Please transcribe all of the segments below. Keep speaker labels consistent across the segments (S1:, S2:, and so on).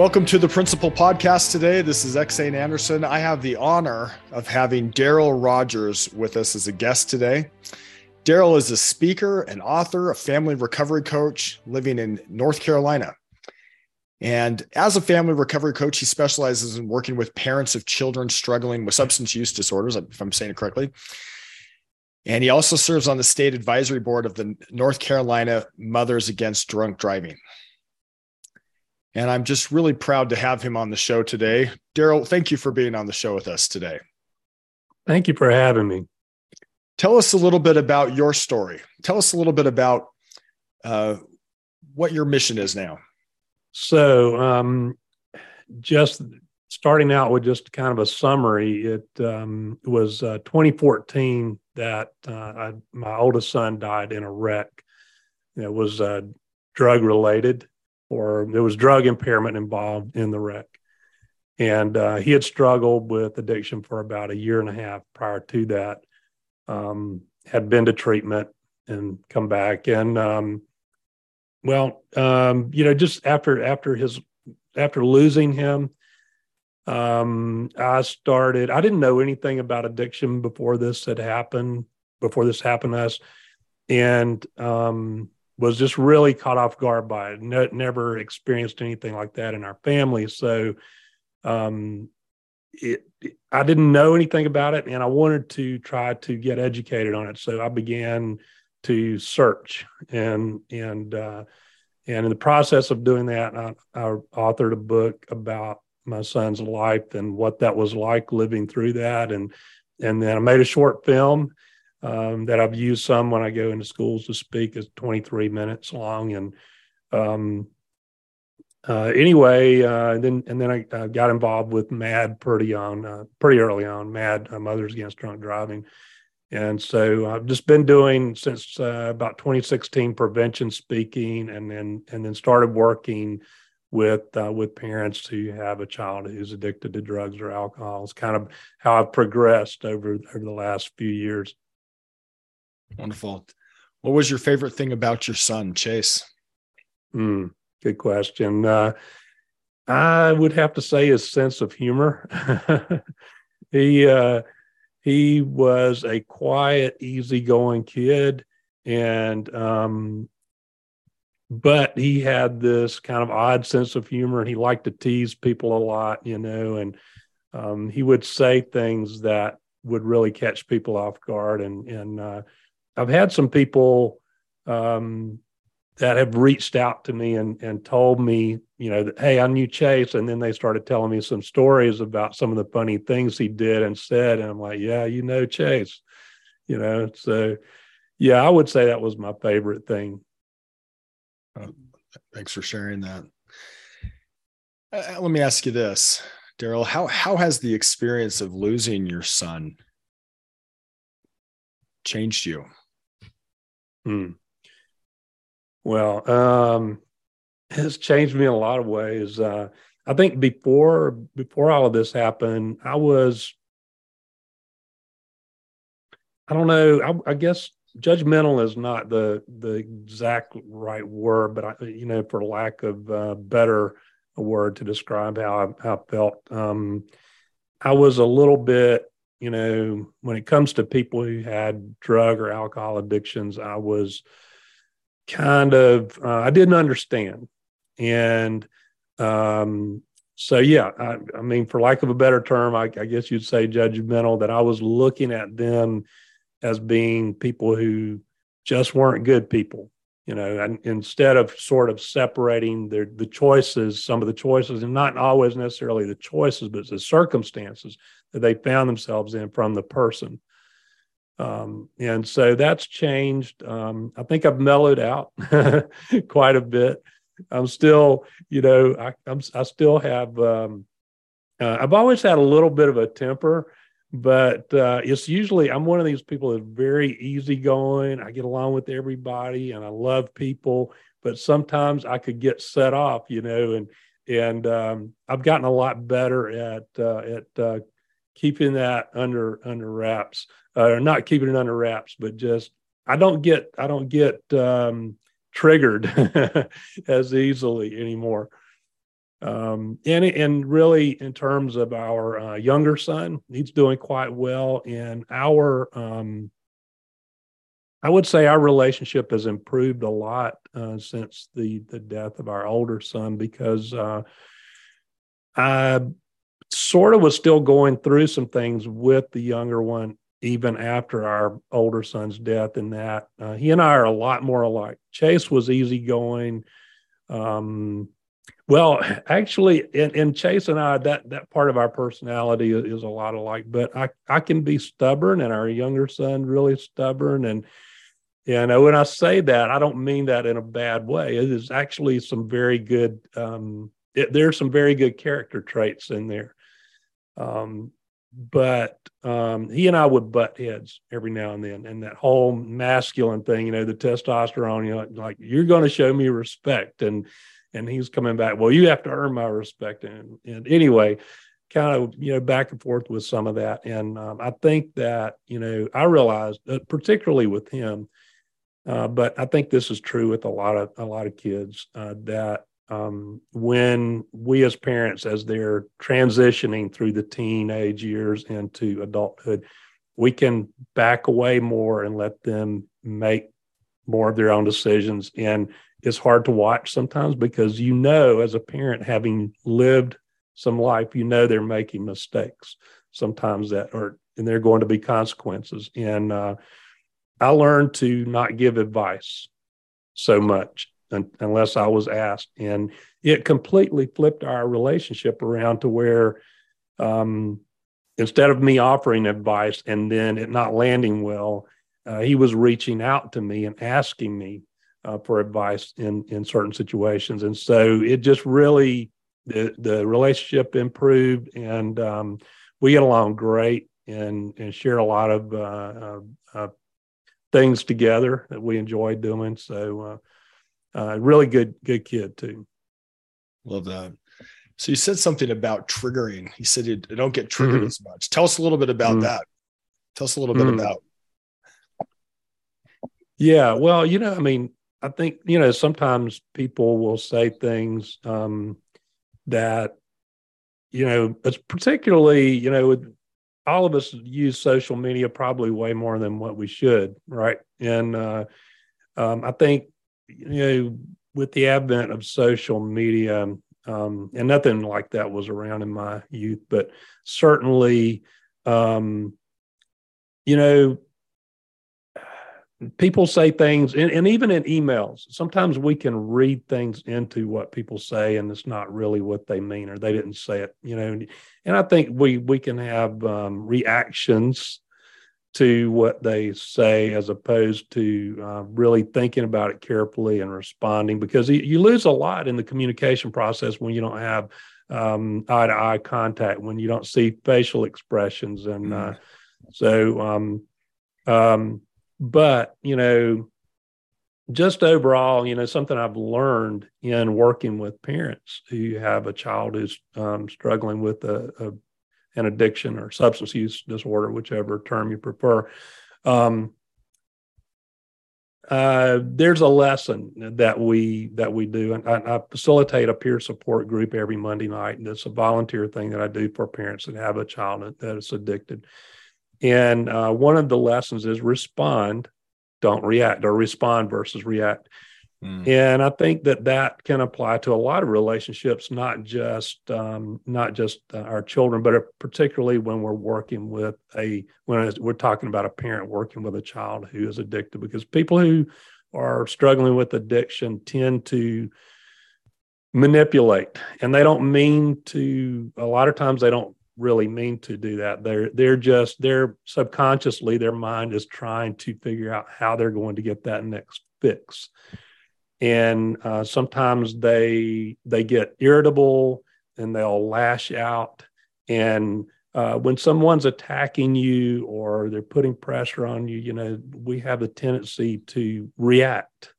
S1: Welcome to the Principal Podcast today. This is Xane Anderson. I have the honor of having Darryl Rodgers with us as a guest today. Darryl is a speaker, an author, a family recovery coach living in North Carolina. And as a family recovery coach, he specializes in working with parents of children struggling with substance use disorders, if I'm saying it correctly. And he also serves on the state advisory board of the North Carolina Mothers Against Drunk Driving. And I'm just really proud to have him on the show today. Darryl, thank you for being on the show with us today.
S2: Thank you for having me.
S1: Tell us a little bit about your story. Tell us a little bit about uh, what your mission is now.
S2: So, um, just starting out with just kind of a summary, it um, was uh, 2014 that uh, I, my oldest son died in a wreck. It was uh, drug related or there was drug impairment involved in the wreck. And uh, he had struggled with addiction for about a year and a half prior to that. Um, had been to treatment and come back, and um, well, um, you know, just after after his after losing him, um, I started. I didn't know anything about addiction before this had happened. Before this happened to us, and um, was just really caught off guard by it. Ne- never experienced anything like that in our family. So, um, it, it, I didn't know anything about it, and I wanted to try to get educated on it. So I began to search, and and uh, and in the process of doing that, I, I authored a book about my son's life and what that was like living through that, and and then I made a short film um, that I've used some when I go into schools to speak is 23 minutes long. And um, uh, anyway, uh, then and then I uh, got involved with MADD pretty on uh, pretty early on. MADD uh, Mothers Against Drunk Driving, and so I've just been doing since uh, about 2016 prevention speaking, and then and then started working with with parents who have a child who's addicted to drugs or alcohol. It's kind of how I've progressed over over the last few years.
S1: Wonderful. What was your favorite thing about your son, Chase?
S2: Mm, good question. Uh, I would have to say his sense of humor. he uh, he was a quiet, easygoing kid, and um, but he had this kind of odd sense of humor, and he liked to tease people a lot, you know, and um, he would say things that would really catch people off guard, and and uh, I've had some people um, that have reached out to me and, and told me, you know, that, hey, I knew Chase. And then they started telling me some stories about some of the funny things he did and said. And I'm like, yeah, you know, Chase, you know, so yeah, I would say that was my favorite thing.
S1: Oh, thanks for sharing that. Uh, let me ask you this, Darryl, how, how has the experience of losing your son changed you?
S2: Hmm. Well, um, it's changed me in a lot of ways. Uh, I think before before all of this happened, I was I don't know. I, I, guess judgmental is not the the exact right word, but I, you know, for lack of uh, better word to describe how I, how I felt, um, I was a little bit you know, when it comes to people who had drug or alcohol addictions, I was kind of, uh, I didn't understand. And um, so, yeah, I, I, mean, for lack of a better term, I, I guess you'd say judgmental, that I was looking at them as being people who just weren't good people you know and instead of sort of separating the the choices some of the choices and not always necessarily the choices but the circumstances that they found themselves in from the person. Um, and so that's changed. Um, I think I've mellowed out quite a bit. I'm still, you know, I, I'm, I still have, um, uh, I've always had a little bit of a temper, but uh, it's usually, I'm one of these people that's very easygoing. I get along with everybody and I love people, but sometimes I could get set off, you know, and, and um, I've gotten a lot better at, uh, at uh, keeping that under under wraps, uh, or not keeping it under wraps, but just I don't get I don't get um, triggered as easily anymore. Um, and and really, in terms of our uh, younger son, he's doing quite well. And our, um, I would say, our relationship has improved a lot uh, since the the death of our older son because uh, I sort of was still going through some things with the younger one even after our older son's death in that uh, he and i are a lot more alike chase was easygoing um, well actually in, in, chase and i that that part of our personality is, is a lot alike but i i can be stubborn and our younger son really stubborn. And you know, when i say that i don't mean that in a bad way. It is actually some very good um, it, there's some very good character traits in there. Um, but um, he and I would butt heads every now and then, and that whole masculine thing, you know, the testosterone, you know, like you're going to show me respect, and and he's coming back. Well, you have to earn my respect, and and anyway, kind of you know back and forth with some of that, and um, I think that you know I realized, uh, particularly with him, uh, but I think this is true with a lot of a lot of kids uh, that um, when we as parents, as they're transitioning through the teenage years into adulthood, we can back away more and let them make more of their own decisions. And it's hard to watch sometimes because you know, as a parent, having lived some life, you know they're making mistakes sometimes that are, and they're going to be consequences. And uh, I learned to not give advice so much unless I was asked. And it completely flipped our relationship around to where um, instead of me offering advice and then it not landing well, uh, he was reaching out to me and asking me uh, for advice in in certain situations. And so it just really the the relationship improved and um, we get along great and and share a lot of uh, uh things together that we enjoy doing. So uh, uh, really good good kid too.
S1: Love that. So you said something about triggering. You said you don't get triggered mm-hmm. as much. Tell us a little bit about mm-hmm. that. Tell us a little bit mm-hmm. about.
S2: Yeah, well, you know, I mean, I think you know sometimes people will say things um, that you know, it's particularly you know, with all of us use social media probably way more than what we should, right? And uh, um, I think you know, with the advent of social media, um, and nothing like that was around in my youth, but certainly, um, you know, people say things, and, and, even in emails, sometimes we can read things into what people say, and it's not really what they mean, or they didn't say it, you know. And I think we we can have um, reactions to what they say as opposed to uh, really thinking about it carefully and responding because you lose a lot in the communication process when you don't have um, eye to eye contact when you don't see facial expressions and uh, so um, um, but you know just overall you know something i've learned in working with parents who have a child who's um, struggling with a, a an addiction or substance use disorder, whichever term you prefer. Um, uh, there's a lesson that we that we do, and I, I, facilitate a peer support group every Monday night, and it's a volunteer thing that I do for parents that have a child that is addicted. And uh, one of the lessons is respond, don't react, or respond versus react. Mm. And I think that that can apply to a lot of relationships, not just um, not just uh, our children, but particularly when we're working with a when we're talking about a parent working with a child who is addicted. Because people who are struggling with addiction tend to manipulate, and they don't mean to. A lot of times, they don't really mean to do that. They're they're just they're subconsciously their mind is trying to figure out how they're going to get that next fix. And uh, sometimes they they get irritable and they'll lash out. And uh, when someone's attacking you or they're putting pressure on you you know we have a tendency to react.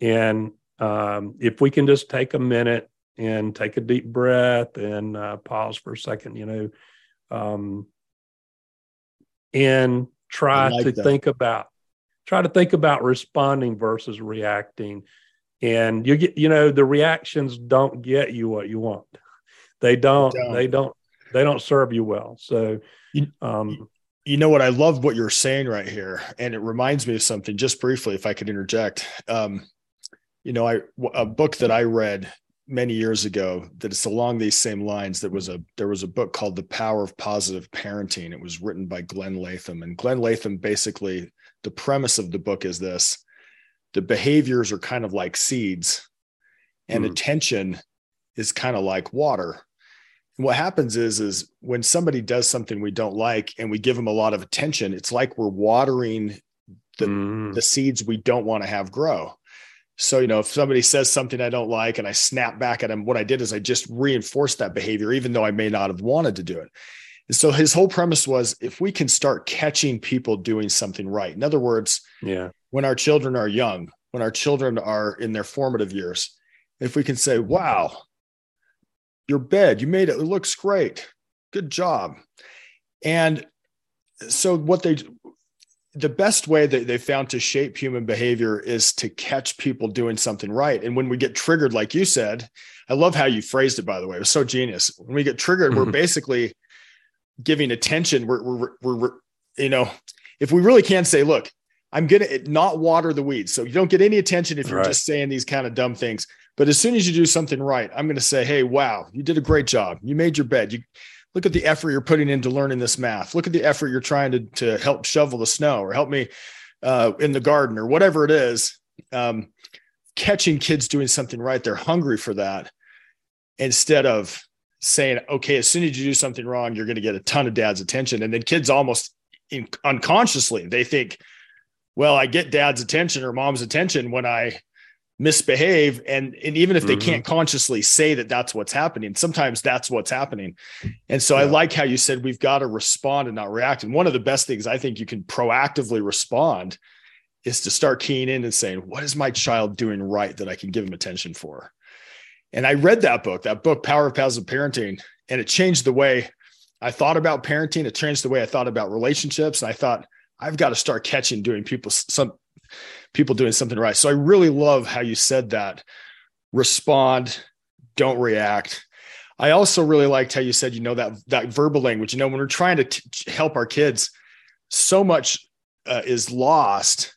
S2: And um, if we can just take a minute and take a deep breath and uh, pause for a second you know um, and try like to that. think about try to think about responding versus reacting. And you get you know the reactions don't get you what you want. They don't they don't. they don't, they don't serve you well. So
S1: um you know what? I love what you're saying right here and it reminds me of something just briefly if i could interject. Um you know i a book that i read many years ago that it's along these same lines there was a there was a book called the power of positive parenting. It was written by glenn latham. And glenn latham basically the premise of the book is this. The behaviors are kind of like seeds and mm. attention is kind of like water. And what happens is is when somebody does something we don't like and we give them a lot of attention it's like we're watering the, mm. the seeds we don't want to have grow so, you know, if somebody says something I don't like and I snap back at them, what I did is I just reinforced that behavior, even though I may not have wanted to do it. And so his whole premise was if we can start catching people doing something right. In other words,
S2: yeah,
S1: when our children are young, when our children are in their formative years, if we can say, wow, your bed, you made it, it looks great. Good job. And so what they the best way that they found to shape human behavior is to catch people doing something right. And when we get triggered, like you said, I love how you phrased it, by the way, it was so genius. When we get triggered, mm-hmm. we're basically giving attention. We're, we're, we're, we're, you know, if we really can say, look, I'm going to not water the weeds. So you don't get any attention if you're right. just saying these kind of dumb things. But as soon as you do something right, I'm going to say, Hey, wow, you did a great job. You made your bed. You, look at the effort you're putting into learning this math. Look at the effort you're trying to, to help shovel the snow or help me uh, in the garden or whatever it is. Um, catching kids doing something right, they're hungry for that instead of saying, okay, as soon as you do something wrong, you're going to get a ton of dad's attention. And then kids almost in, unconsciously, they think, well, I get dad's attention or mom's attention when I misbehave and and even if they mm-hmm. can't consciously say that that's what's happening sometimes that's what's happening. And so yeah. i like how you said we've got to respond and not react. And one of the best things i think you can proactively respond is to start keying in and saying what is my child doing right that i can give him attention for? And i read that book that book power of positive parenting and it changed the way i thought about parenting. It changed the way i thought about relationships. And i thought i've got to start catching doing people some people doing something right. So I really love how you said that. Respond, don't react. I also really liked how you said, you know, that that verbal language. You know, when we're trying to t- help our kids, so much uh, is lost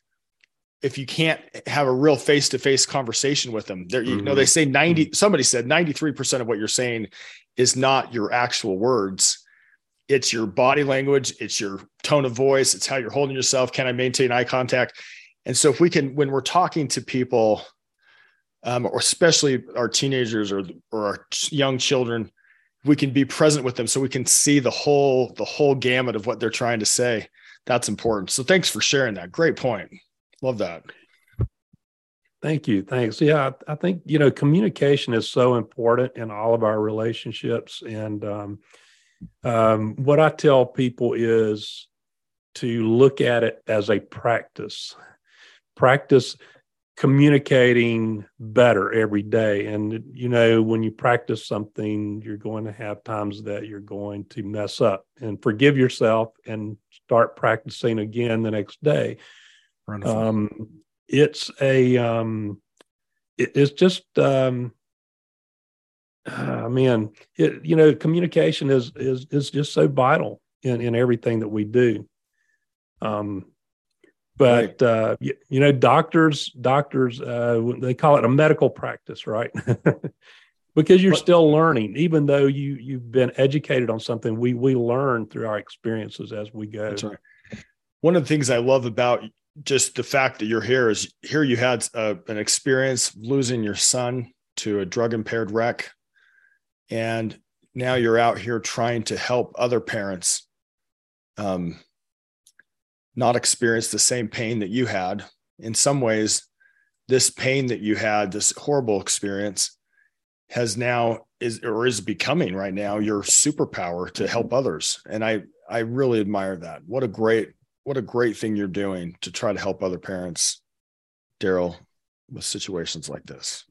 S1: if you can't have a real face-to-face conversation with them. There, mm-hmm. you know, they mm-hmm. say 90, mm-hmm. somebody said 93% of what you're saying is not your actual words. It's your body language, it's your tone of voice, it's how you're holding yourself. Can I maintain eye contact? And so if we can, when we're talking to people, um, or especially our teenagers or, or our young children, we can be present with them so we can see the whole the whole gamut of what they're trying to say. That's important. So thanks for sharing that. Great point. Love that.
S2: Thank you. Thanks. Yeah, I, I think you know communication is so important in all of our relationships, and um, um, what I tell people is to look at it as a practice practice communicating better every day. And, you know, when you practice something, you're going to have times that you're going to mess up and forgive yourself and start practicing again the next day. Um, it's a, um, it, it's just, um, uh, man, it, you know, communication is, is, is just so vital in, in everything that we do. Um, but right. uh, you, you, know doctors doctors uh, they call it a medical practice right because you're still learning even though you you've been educated on something we we learn through our experiences as we go
S1: That's right. one of the things i love about just the fact that you're here is here you had a, uh, an experience losing your son to a drug impaired wreck and now you're out here trying to help other parents um, not experience the same pain that you had. In some ways, this pain that you had, this horrible experience, has now is or is becoming right now your superpower to mm-hmm. help others. And I I really admire that. What a great what a great thing you're doing to try to help other parents, Darryl, with situations like this.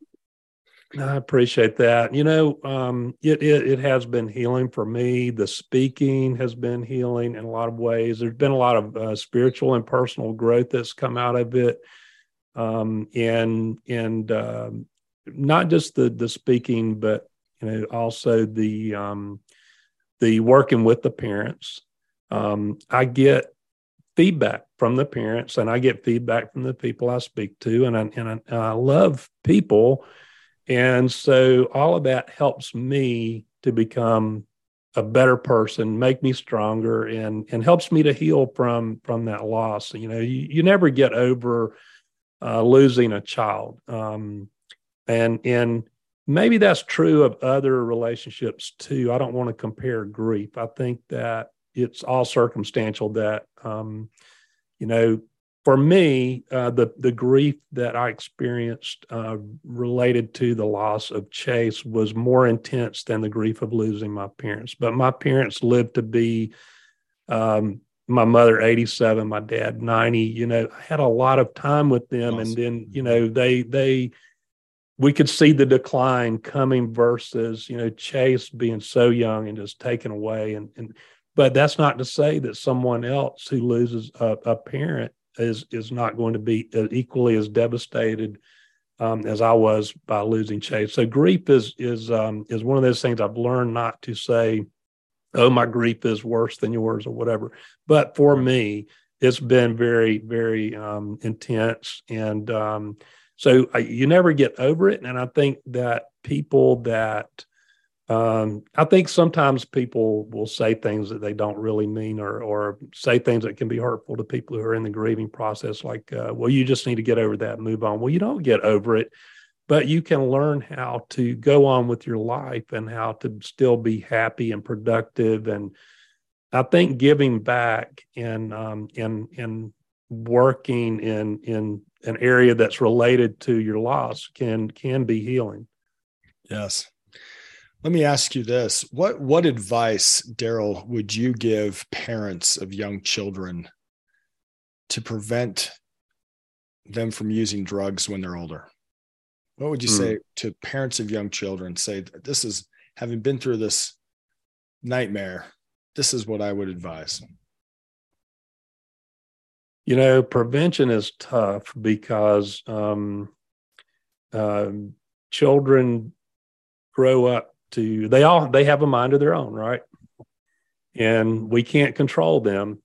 S2: I appreciate that. You know, um, it, it, it has been healing for me. The speaking has been healing in a lot of ways. There's been a lot of uh, spiritual and personal growth that's come out of it. um, and and um, not just the the speaking, but you know also the um, the working with the parents. Um, I get feedback from the parents, and I get feedback from the people I speak to, and I, and I, and I love people, and so all of that helps me to become a better person, make me stronger, and and helps me to heal from from that loss. You know, you, you never get over uh, losing a child, um, and and maybe that's true of other relationships too. I don't want to compare grief. I think that it's all circumstantial. That um, you know, for me, uh, the the grief that I experienced uh, related to the loss of Chase was more intense than the grief of losing my parents. But my parents lived to be um, my mother 87, my dad 90. You know, I had a lot of time with them, awesome. and then you know they they we could see the decline coming versus you know Chase being so young and just taken away and and. But that's not to say that someone else who loses a, a parent is is not going to be equally as devastated um, as I was by losing Chase. So grief is is um, is one of those things I've learned not to say, "Oh, my grief is worse than yours" or whatever. But for me, it's been very very um, intense, and um, so I, you never get over it. And I think that people that um, I think sometimes people will say things that they don't really mean, or or say things that can be hurtful to people who are in the grieving process. Like, uh, well, you just need to get over that, move on. Well, you don't get over it, but you can learn how to go on with your life and how to still be happy and productive. And I think giving back and um, and and working in in an area that's related to your loss can can be healing.
S1: Yes. Let me ask you this. What what advice, Darryl, would you give parents of young children to prevent them from using drugs when they're older? What would you mm. say to parents of young children? Say this is having been through this nightmare, this is what I would advise.
S2: You know, prevention is tough because um, uh, children grow up to they all they have a mind of their own right? And we can't control them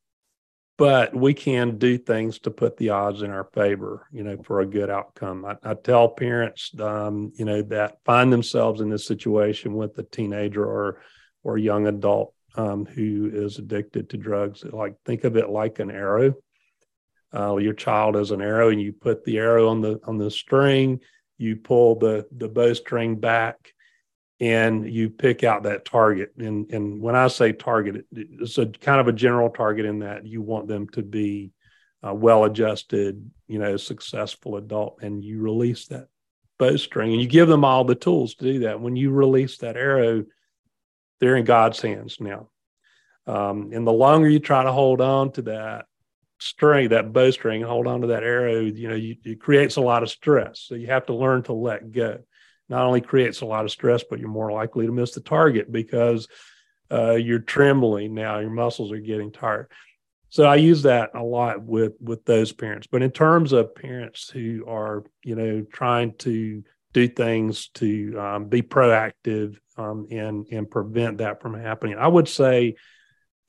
S2: but we can do things to put the odds in our favor you know for a good outcome. I, I tell parents um, you know that find themselves in this situation with a teenager or or young adult um, who is addicted to drugs like think of it like an arrow. Uh, your child is an arrow and you put the arrow on the on the string you pull the the bowstring back and you pick out that target. And, and when I say target, it's a kind of a general target in that you want them to be a well adjusted, you know, successful adult, and you release that bowstring and you give them all the tools to do that. When you release that arrow, they're in God's hands now. Um, and the longer you try to hold on to that string, that bowstring, hold on to that arrow, you know, you, it creates a lot of stress. So you have to learn to let go not only creates a lot of stress, but you're more likely to miss the target because uh, you're trembling now, your muscles are getting tired. So I use that a lot with with those parents. But in terms of parents who are, you know, trying to do things to um, be proactive um, and and prevent that from happening, I would say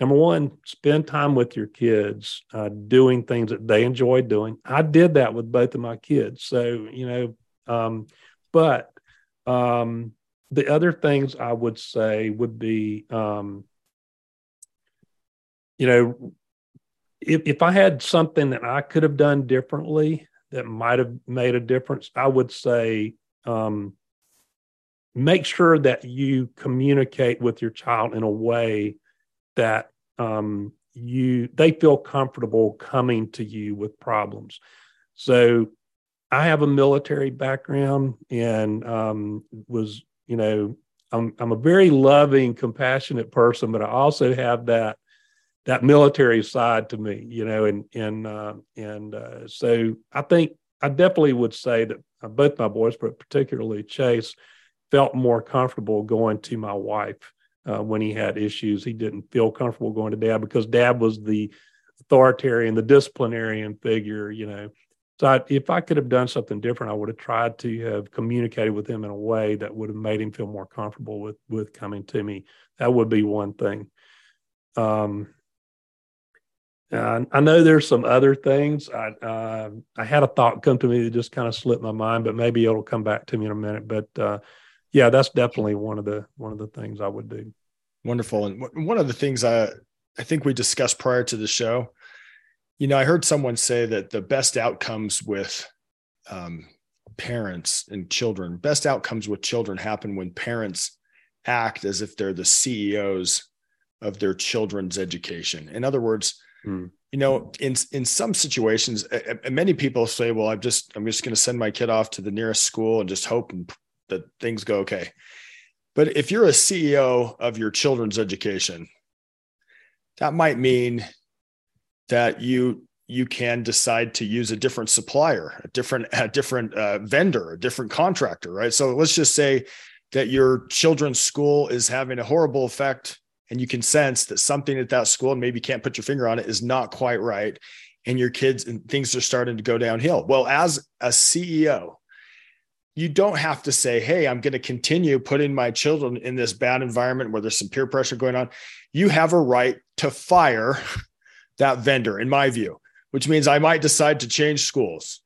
S2: number one, spend time with your kids, uh, doing things that they enjoy doing. I did that with both of my kids. So you know, um, but um, the other things I would say would be, um, you know, if, if I had something that I could have done differently that might have made a difference, I would say, um, make sure that you communicate with your child in a way that um, you they feel comfortable coming to you with problems. So I have a military background and um, was, you know, I'm I'm a very loving, compassionate person, but I also have that that military side to me, you know, and and uh, and uh, so I think I definitely would say that both my boys, but particularly Chase, felt more comfortable going to my wife uh, when he had issues. He didn't feel comfortable going to dad because dad was the authoritarian, the disciplinarian figure, you know So I, if I could have done something different, I would have tried to have communicated with him in a way that would have made him feel more comfortable with with coming to me. That would be one thing. Um, I know there's some other things. I uh, I had a thought come to me that just kind of slipped my mind, but maybe it'll come back to me in a minute. But uh, yeah, that's definitely one of the one of the things I would do.
S1: Wonderful, and one of the things I I think we discussed prior to the show. You know, I heard someone say that the best outcomes with um, parents and children, best outcomes with children happen when parents act as if they're the CEOs of their children's education. In other words, mm. you know, in in some situations, many people say, "Well, I'm just I'm just going to send my kid off to the nearest school and just hope that things go okay." But if you're a CEO of your children's education, that might mean that you you can decide to use a different supplier, a different a different uh, vendor, a different contractor, right? So let's just say that your children's school is having a horrible effect and you can sense that something at that school and maybe can't put your finger on it is not quite right and your kids and things are starting to go downhill well as a ceo you don't have to say hey i'm going to continue putting my children in this bad environment where there's some peer pressure going on you have a right to fire that vendor in my view which means i might decide to change schools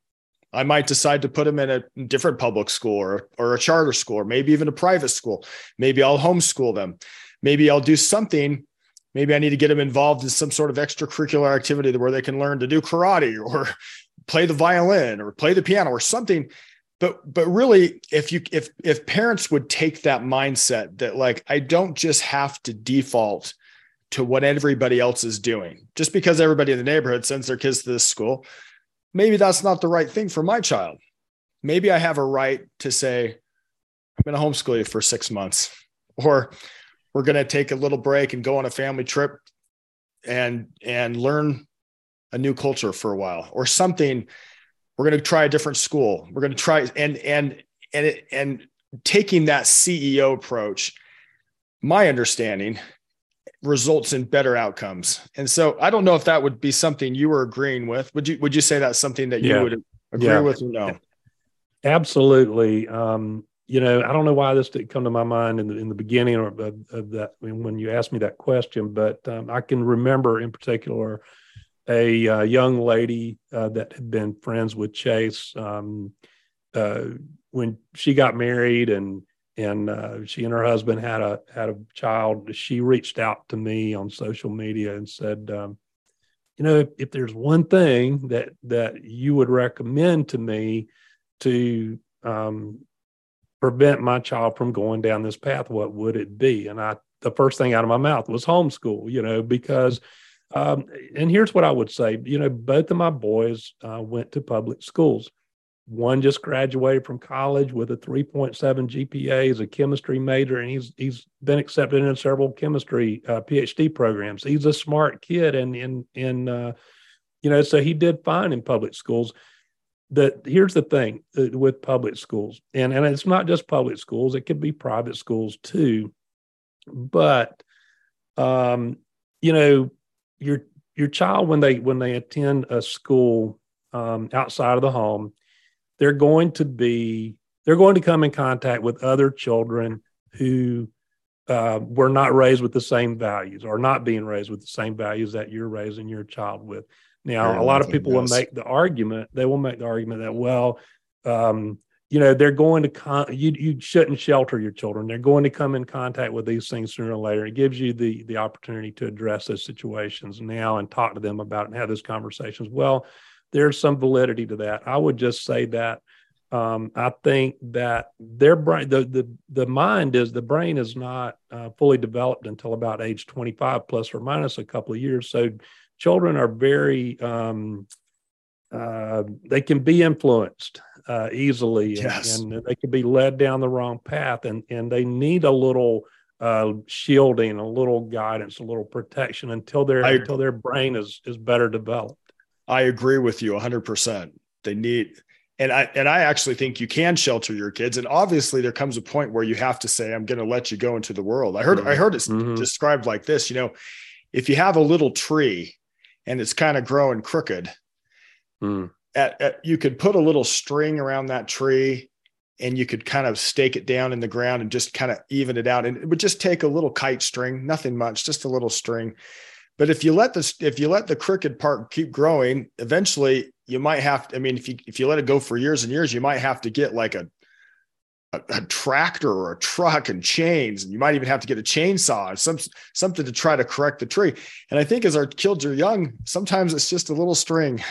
S1: I might decide to put them in a different public school or, or a charter school, or maybe even a private school. Maybe I'll homeschool them maybe I'll do something. Maybe I need to get them involved in some sort of extracurricular activity where they can learn to do karate or play the violin or play the piano or something. But but really, if you if if parents would take that mindset that like I don't just have to default to what everybody else is doing. Just because everybody in the neighborhood sends their kids to this school maybe that's not the right thing for my child. Maybe i have a right to say i'm going to homeschool you for six months or we're going to take a little break and go on a family trip and and learn a new culture for a while or something. We're going to try a different school. We're going to try and and and and taking that ceo approach my understanding results in better outcomes and so i don't know if that would be something you were agreeing with would you would you say that's something that you yeah. would agree yeah. with or no
S2: absolutely um you know, I don't know why this didn't come to my mind in the in the beginning of, of, of that I mean, when you asked me that question, but um, I can remember in particular a uh, young lady uh, that had been friends with Chase um, uh, when she got married and and uh, she and her husband had a had a child. She reached out to me on social media and said, um, you know, if, if there's one thing that that you would recommend to me to um, prevent my child from going down this path, what would it be? And I, the first thing out of my mouth was homeschool, you know, because, um, and here's what I would say, you know, both of my boys uh, went to public schools. One just graduated from college with a 3.7 GPA as a chemistry major, and he's he's been accepted in several chemistry uh, PhD programs. He's a smart kid, and in in uh, you know, so he did fine in public schools that here's the thing uh, with public schools and and it's not just public schools it could be private schools too but um you know your your child when they when they attend a school um, outside of the home they're going to be they're going to come in contact with other children who uh, were not raised with the same values or not being raised with the same values that you're raising your child with now, a lot of people will make the argument, they will make the argument that, well, um, you know, they're going to, con- you, you shouldn't shelter your children. They're going to come in contact with these things sooner or later. It gives you the, the opportunity to address those situations now and talk to them about it and have those conversations. Well, there's some validity to that. I would just say that um, I think that their brain, the, the, the mind is, the brain is not uh, fully developed until about age 25 plus or minus a couple of years. So children are very um, uh, they can be influenced uh, easily yes. and, and, they can be led down the wrong path and and they need a little uh, shielding a little guidance a little protection until their I, until their brain is is better developed
S1: i agree with you 100% they need and I and I actually think you can shelter your kids. And obviously, there comes a point where you have to say, "I'm going to let you go into the world." I heard mm-hmm. I heard it mm-hmm. described like this. You know, if you have a little tree and it's kind of growing crooked. Mm. at, at you could put a little string around that tree and you could kind of stake it down in the ground and just kind of even it out and it would just take a little kite string nothing much just a little string but if you let this if you let the crooked part keep growing eventually you might have to, i mean if you if you let it go for years and years you might have to get like a a, a tractor or a truck and chains and you might even have to get a chainsaw some something to try to correct the tree. And i think as our kids are young sometimes it's just a little string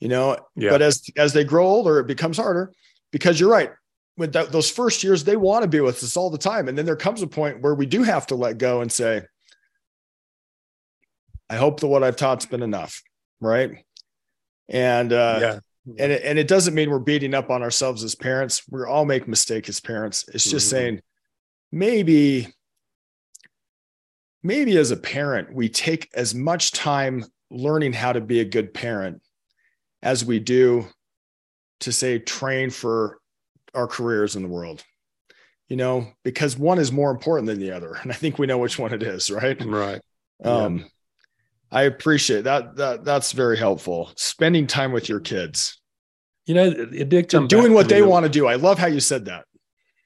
S1: you know? Yeah. but as as they grow older it becomes harder. Because you're right with that, those first years they want to be with us all the time. And then there comes a point where we do have to let go and say i hope that what i've taught's been enough right and uh yeah. and it, and it doesn't mean we're beating up on ourselves as parents we all make mistakes as parents it's just mm-hmm. saying maybe maybe as a parent we take as much time learning how to be a good parent as we do to say train for our careers in the world you know because one is more important than the other and i think we know which one it is right
S2: right
S1: um yeah. I appreciate that that that's very helpful. Spending time with your kids.
S2: You know it did come
S1: doing what they want to do. I love how you said that.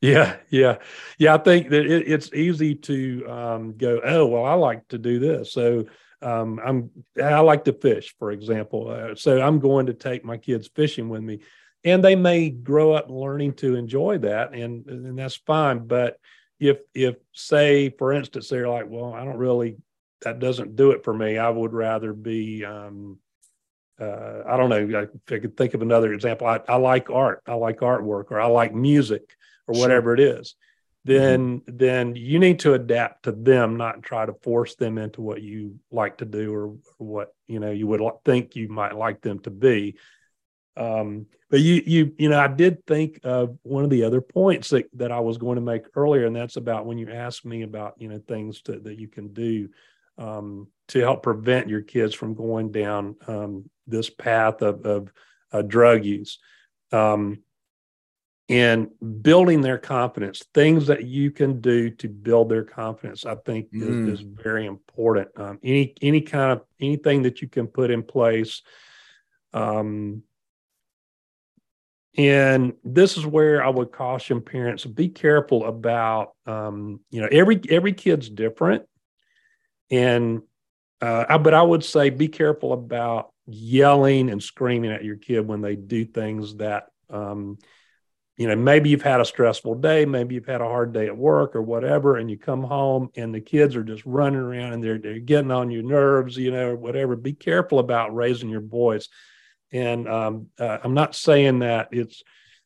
S2: Yeah yeah. Yeah i think that it, it's easy to um, go oh well i like to do this. So um, I'm I like to fish, for example. Uh, so I'm going to take my kids fishing with me, and they may grow up learning to enjoy that, and and that's fine. But if if say for instance they're like, well, I don't really that doesn't do it for me. I would rather be um, uh, I don't know. if I could think of another example. I, I like art. I like artwork, or I like music, or whatever sure. it is then mm-hmm. then you need to adapt to them not try to force them into what you like to do or, or what you know you would think you might like them to be um, but you you you know i did think of one of the other points that, that i was going to make earlier and that's about when you asked me about you know things to, that you can do um, to help prevent your kids from going down um, this path of, of uh, drug use. Um, and building their confidence things that you can do to build their confidence i think mm. is, is, very important. Um, any any kind of anything that you can put in place um, and this is where i would caution parents be careful about um, you know every every kid's different and uh, I, but i would say be careful about yelling and screaming at your kid when they do things that um, you know, maybe you've had a stressful day, maybe you've had a hard day at work or whatever, and you come home and the kids are just running around and they're they're getting on your nerves, you know, whatever. Be careful about raising your voice. And um, uh, I'm not saying that it's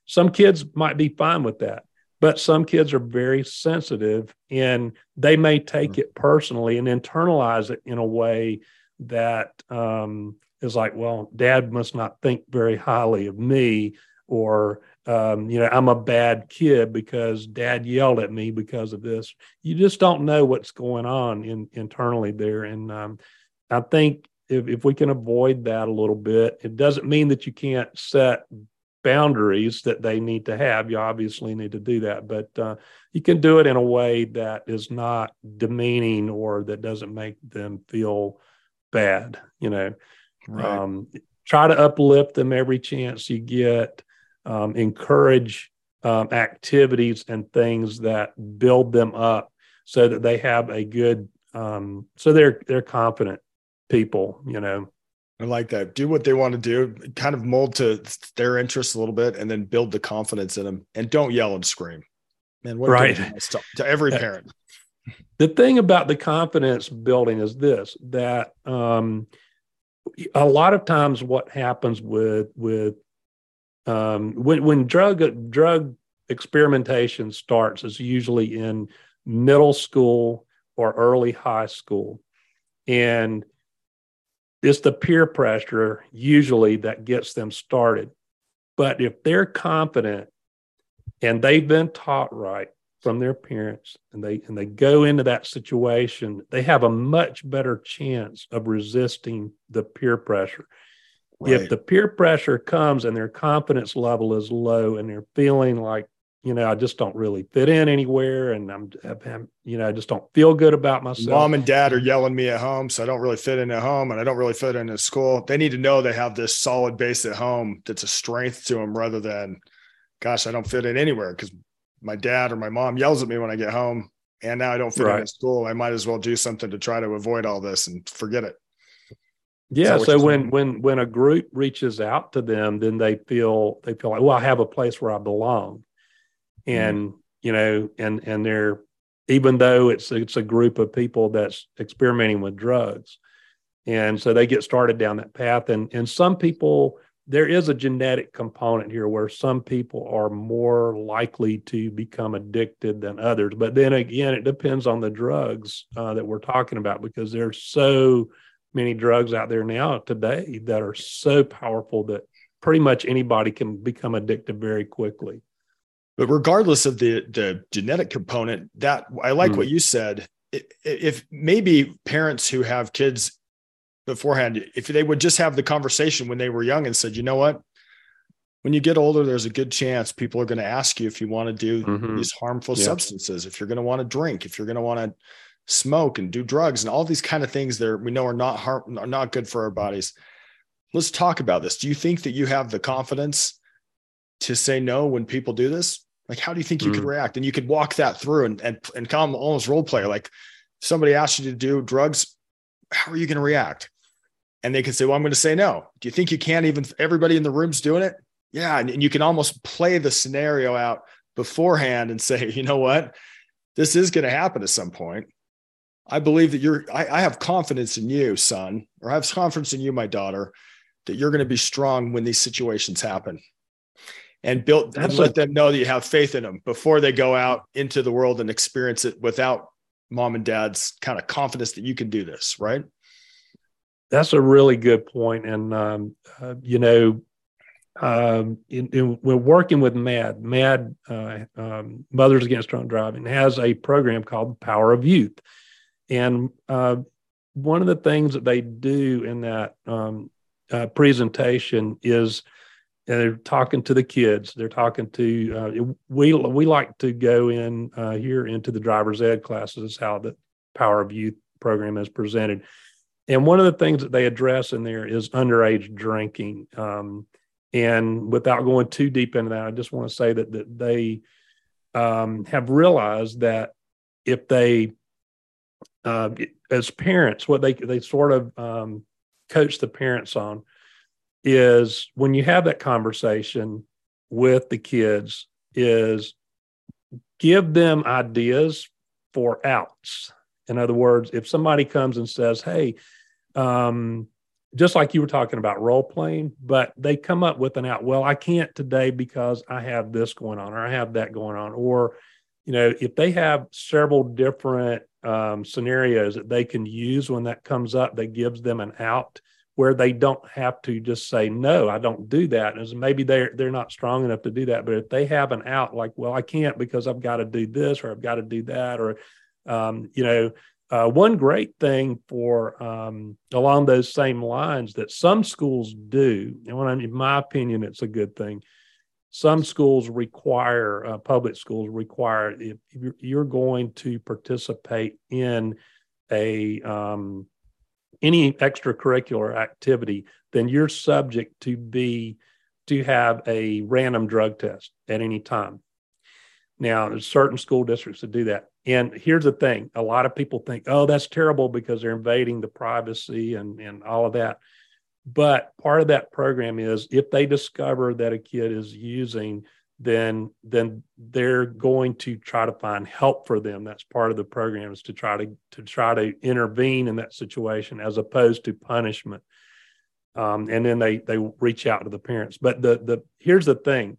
S2: some kids might be fine with that, but some kids are very sensitive and they may take mm-hmm. it personally and internalize it in a way that um, is like, well, dad must not think very highly of me or um, you know, I'm a bad kid because dad yelled at me because of this. You just don't know what's going on in, internally there. And um, I think if, if we can avoid that a little bit, it doesn't mean that you can't set boundaries that they need to have. You obviously need to do that, but uh, you can do it in a way that is not demeaning or that doesn't make them feel bad. You know, right. um, try to uplift them every chance you get um, encourage um, activities and things that build them up so that they have a good um, so they're they're confident people you know
S1: i like that. Do what they want to do kind of mold to their interests a little bit and then build the confidence in them and don't yell and scream. Man what
S2: right.
S1: to, to every parent.
S2: The thing about the confidence building is this that um, a lot of times what happens with with um, when when drug drug experimentation starts is usually in middle school or early high school, and it's the peer pressure usually that gets them started. But if they're confident and they've been taught right from their parents and they and they go into that situation, they have a much better chance of resisting the peer pressure. Right. If the peer pressure comes and their confidence level is low and they're feeling like, you know, I just don't really fit in anywhere, and I'm, I'm, you know, I just don't feel good about myself.
S1: Mom and dad are yelling me at home, so I don't really fit in at home, and I don't really fit in at school. They need to know they have this solid base at home that's a strength to them, rather than, gosh, I don't fit in anywhere because my dad or my mom yells at me when I get home, and now I don't fit right. in at school. I might as well do something to try to avoid all this and forget it.
S2: Yeah. So when when when a group reaches out to them, then they feel they feel like, well, I have a place where I belong. And mm-hmm. you know, and and they're even though it's it's a group of people that's experimenting with drugs, and so they get started down that path, and and some people there is a genetic component here where some people are more likely to become addicted than others. But then again, it depends on the drugs uh, that we're talking about because they're so many drugs out there now today that are so powerful that pretty much anybody can become addicted very quickly.
S1: But regardless of the the genetic component, that I like mm. what you said. If maybe parents who have kids beforehand, if they would just have the conversation when they were young and said, you know what, when you get older, there's a good chance people are going to ask you if you want to do mm-hmm. these harmful substances, if you're going to want to drink, if you're going to want to smoke and do drugs and all these kind of things that we know are not harm are not good for our bodies. Let's talk about this. Do you think that you have the confidence to say no when people do this? Like, how do you think you mm. could react? And you could walk that through and and and come almost role play. Like, somebody asks you to do drugs, how are you going to react? And they can say, "Well, I'm going to say no." Do you think you can't even? Everybody in the room's doing it. Yeah, and, and you can almost play the scenario out beforehand and say, "You know what? This is going to happen at some point I believe that you're, I, I, have confidence in you, son, or I have confidence in you, my daughter, that you're going to be strong when these situations happen. And build and let them know that you have faith in them before they go out into the world and experience it without mom and dad's kind of confidence that you can do this, right?
S2: That's a really good point. And, um, uh, you know, um, in, in, we're working with MADD. MADD, uh, um, Mothers Against Drunk Driving, has a program called the Power of Youth and uh, one of the things that they do in that um, uh, presentation is they're talking to the kids. They're talking to uh, we. We like to go in uh, here into the driver's ed classes. Is how the Power of Youth program is presented, and one of the things that they address in there is underage drinking. Um, and without going too deep into that, I just want to say that that they um, have realized that if they uh, as parents, what they they sort of um, coach the parents on is when you have that conversation with the kids is give them ideas for outs. In other words, if somebody comes and says, "Hey," um, just like you were talking about role playing, but they come up with an out. Well, I can't today because I have this going on, or I have that going on, or you know, if they have several different um, scenarios that they can use when that comes up that gives them an out where they don't have to just say no i don't do that as maybe they're they're not strong enough to do that but if they have an out like well i can't because i've got to do this or i've got to do that or um, you know uh, one great thing for um, along those same lines that some schools do and when I, in my opinion it's a good thing some schools require uh, public schools require if, if, you're going to participate in a um, any extracurricular activity then you're subject to be to have a random drug test at any time. Now there's certain school districts that do that. And here's the thing a lot of people think oh that's terrible because they're invading the privacy and and all of that. But part of that program is if they discover that a kid is using, then then they're going to try to find help for them. That's part of the program is to try to to try to intervene in that situation as opposed to punishment. Um, and then they they reach out to the parents. But the the here's the thing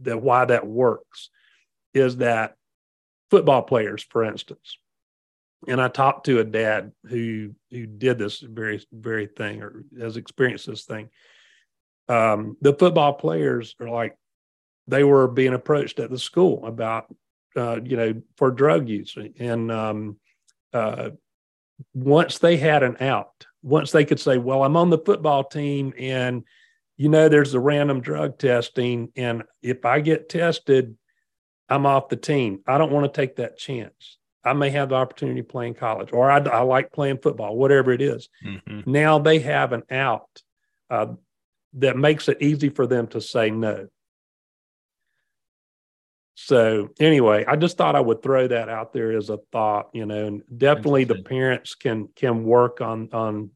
S2: that why that works is that football players, for instance, and I talked to a dad who who did this very very thing or has experienced this thing. Um, the football players are like they were being approached at the school about uh, you know for drug use and um, uh, once they had an out once they could say well i'm on the football team and you know there's the random drug testing and if i get tested I'm off the team. I don't want to take that chance. I may have the opportunity to play in college, or I, I like playing football, whatever it is. Mm-hmm. Now they have an out uh, that makes it easy for them to say no. So anyway, I just thought I would throw that out there as a thought, you know, and definitely the parents can can work on on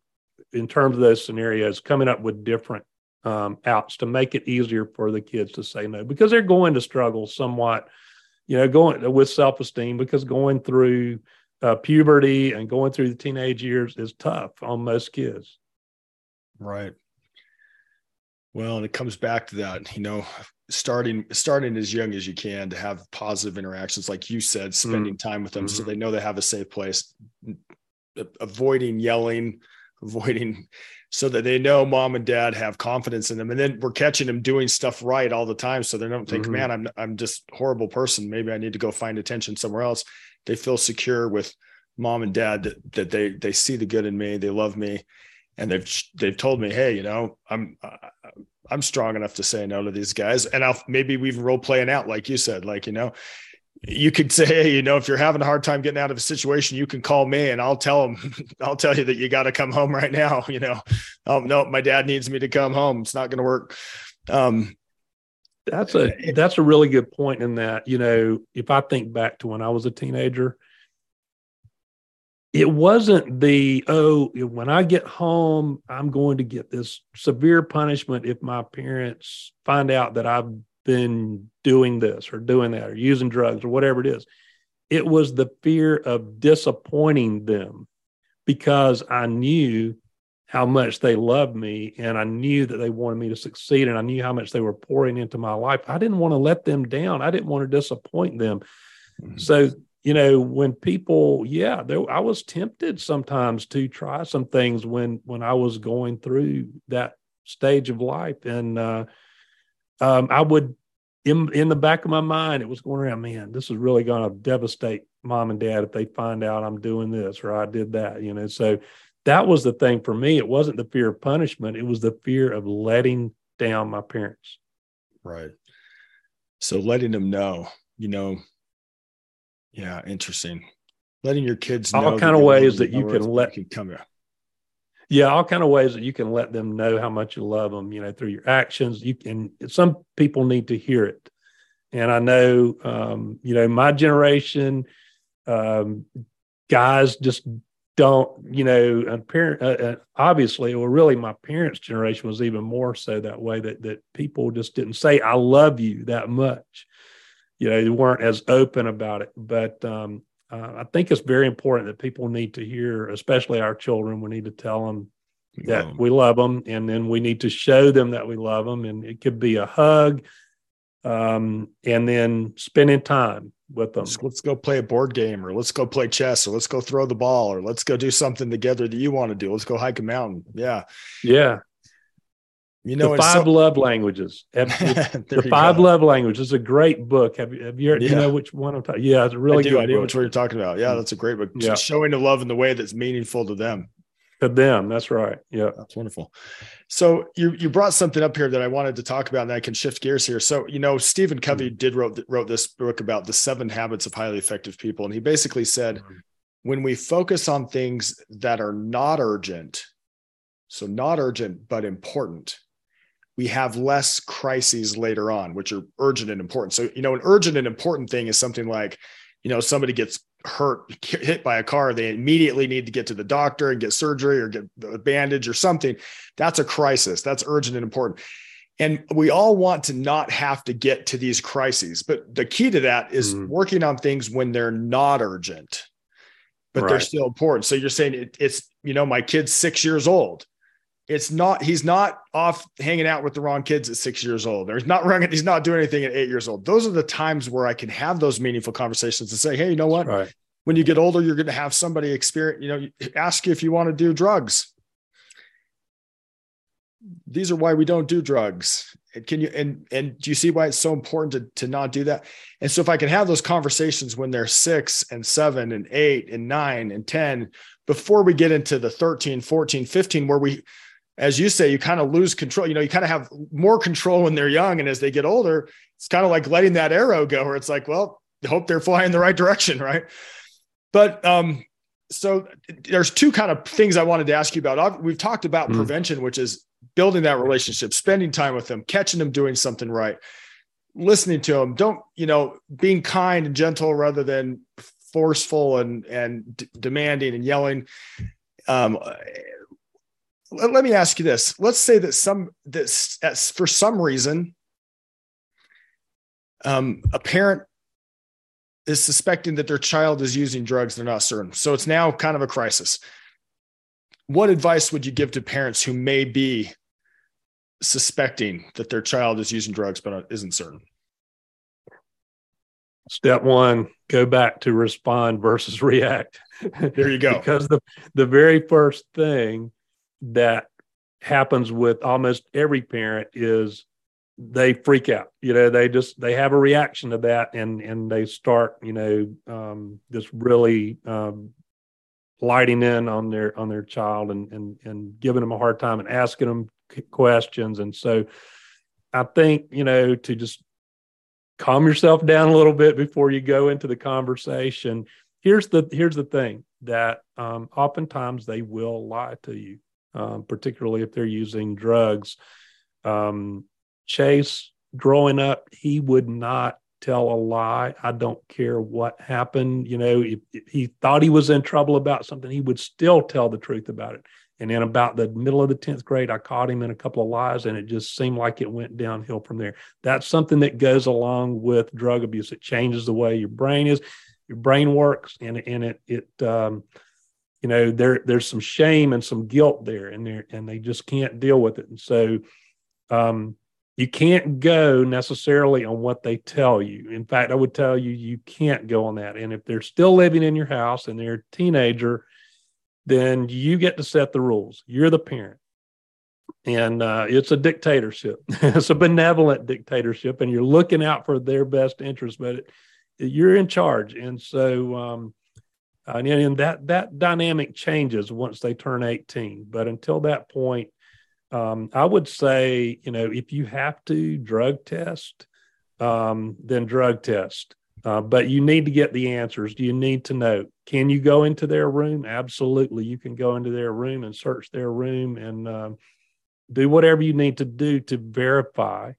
S2: in terms of those scenarios, coming up with different um, outs to make it easier for the kids to say no because they're going to struggle somewhat, you know, going with self esteem because going through uh, puberty and going through the teenage years is tough on most kids.
S1: Right. Well, and it comes back to that, you know, starting starting as young as you can to have positive interactions, like you said, spending mm time with them mm-hmm. so they know they have a safe place, avoiding yelling, avoiding so that they know mom and dad have confidence in them. And then we're catching them doing stuff right all the time so they don't think mm-hmm. man i'm i'm just horrible person. Maybe i need to go find attention somewhere else. They feel secure with mom and dad that, that they they see the good in me they love me and they've they've told me hey you know i'm i'm strong enough to say no to these guys and i'll maybe we even role playing out like you said like you know you could say, hey, you know, if you're having a hard time getting out of a situation, you can call me and I'll tell them, I'll tell you that you got to come home right now. You know, oh no, my dad needs me to come home. It's not going to work. Um,
S2: that's a that's a really good point in that you know if I think back to when I was a teenager, it wasn't the oh when I get home I'm going to get this severe punishment if my parents find out that I've been doing this or doing that or using drugs or whatever it is. It was the fear of disappointing them because I knew how much they loved me and I knew that they wanted me to succeed and I knew how much they were pouring into my life. I didn't want to let them down. I didn't want to disappoint them. Mm-hmm. So, you know, when people, yeah, there, I was tempted sometimes to try some things when when I was going through that stage of life and uh um, I would in in the back of my mind, it was going around, man, this is really going to devastate mom and dad if they find out I'm doing this or I did that, you know. So that was the thing for me. It wasn't the fear of punishment, it was the fear of letting down my parents.
S1: Right. So letting them know, you know, yeah, interesting. Letting your kids
S2: know all kind of ways that you can let can come here yeah all kind of ways that you can let them know how much you love them you know through your actions. You can some people need to hear it. And i know um, you know my generation um, guys just don't you know parent, uh, uh, obviously or really my parents generation was even more so that way that that people just didn't say i love you that much you know they weren't as open about it but um, uh, I think it's very important that people need to hear, especially our children. We need to tell them that we love them, and then we need to show them that we love them. And it could be a hug, um, and then spending time with them.
S1: Let's, let's, go play a board game, or let's go play chess, or let's go throw the ball, or let's go do something together that you want to do. Let's go hike a mountain. Yeah,
S2: yeah. You know, the five so- love languages. the five go. love languages is a great book. Have you, have you, heard, yeah. you know which one I'm talking? Yeah, it's a really
S1: I
S2: do.
S1: I know which one you're talking about. Yeah, that's a great book. Yeah. showing the love in the way that's meaningful to them.
S2: To them, that's right. Yeah,
S1: that's wonderful. So you you brought something up here that I wanted to talk about, and I can shift gears here. So you know, Stephen Covey mm-hmm. did wrote wrote this book about the seven habits of highly effective people, and he basically said mm-hmm. when we focus on things that are not urgent, so not urgent but important we have less crises later on, which are urgent and important. So, you know, an urgent and important thing is something like, you know, somebody gets hurt, hit by a car, they immediately need to get to the doctor and get surgery or get a bandage or something. That's a crisis. That's urgent and important. And we all want to not have to get to these crises. But the key to that is mm. working on things when they're not urgent, but right. they're still important. So you're saying it, it's, you know, my kid's six years old it's not he's not off hanging out with the wrong kids at six years old. There's not running, he's not doing anything at eight years old. Those are the times where I can have those meaningful conversations and say, hey, you know what? Right. When you get older, you're going to have somebody experience, you know, ask you if you want to do drugs. These are why we don't do drugs. And can you and and do you see why it's so important to, to not do that? And so if I can have those conversations when they're six and seven and eight and nine and 10, before we get into the 13, 14, 15, where we as you say, you kind of lose control. You know, you kind of have more control when they're young. And as they get older, it's kind of like letting that arrow go where it's like, well, hope they're flying the right direction. Right. But um, so there's two kind of things I wanted to ask you about. We've talked about mm-hmm. prevention, which is building that relationship, spending time with them, catching them doing something right, listening to them. Don't, you know, being kind and gentle rather than forceful and and d- demanding and yelling. Um, let, let me ask you this. Let's say that some that for some reason um, a parent is suspecting that their child is using drugs. They're not certain. So it's now kind of a crisis. What advice would you give to parents who may be suspecting that their child is using drugs but isn't certain?
S2: Step one go back to respond versus react.
S1: There you go.
S2: Because the the very first thing that happens with almost every parent is they freak out you know they just they have a reaction to that and and they start you know um, just really um, lighting in on their on their child and and and giving them a hard time and asking them questions. And so i think you know to just calm yourself down a little bit before you go into the conversation here's the here's the thing that um, oftentimes they will lie to you um, particularly if they're using drugs um, Chase, growing up, he would not tell a lie. I don't care what happened. You know, if, if, he thought he was in trouble about something, he would still tell the truth about it. And in about the middle of the 10th grade, I caught him in a couple of lies and it just seemed like it went downhill from there. That's something that goes along with drug abuse. It changes the way your brain is, your brain works, and, and it, it, um, you know, there, there's some shame and some guilt there and there, and they just can't deal with it. And so, um, you can't go necessarily on what they tell you. In fact, I would tell you you can't go on that. And if they're still living in your house and they're a teenager, then you get to set the rules. You're the parent. And uh, it's a dictatorship. it's a benevolent dictatorship, and you're looking out for their best interest, but it, you're in charge. And so, um, and, and that that dynamic changes once they turn 18. But until that point, um, I would say, you know, if you have to drug test, um, then drug test. Uh, but you need to get the answers. You need to know? Can you go into their room? Absolutely. You can go into their room and search their room and um, do whatever you need to do to verify.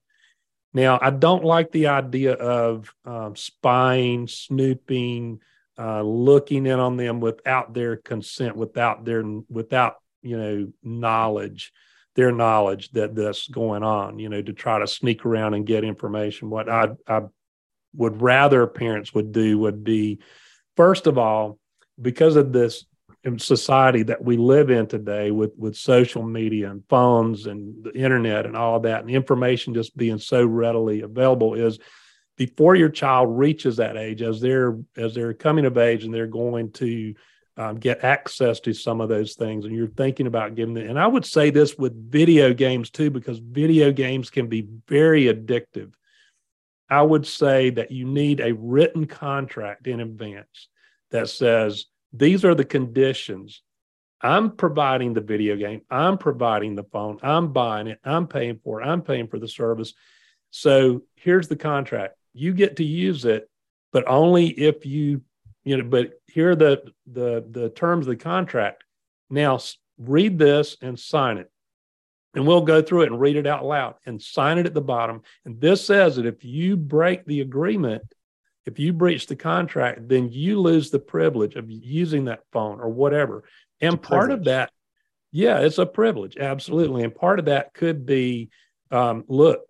S2: Now, I don't like the idea of um, spying, snooping, uh, looking in on them without their consent, without their without you know knowledge their knowledge that that's going on, you know, to try to sneak around and get information. What I, I would rather parents would do would be, first of all, because of this society that we live in today with, with social media and phones and the internet and all that, and information just being so readily available is before your child reaches that age, as they're as they're coming of age and they're going to um, get access to some of those things and you're thinking about giving them and i would say this with video games too because video games can be very addictive. I would say that you need a written contract in advance that says these are the conditions. I'm providing the video game. I'm providing the phone. I'm buying it. I'm paying for it. I'm paying for the service. So here's the contract you get to use it but only if you you know but here are the the the terms of the contract. Now read this and sign it. And we'll go through it and read it out loud and sign it at the bottom. And this says that if you break the agreement if you breach the contract then you lose the privilege of using that phone or whatever. And part of that yeah it's a privilege absolutely. And part of that could be um, look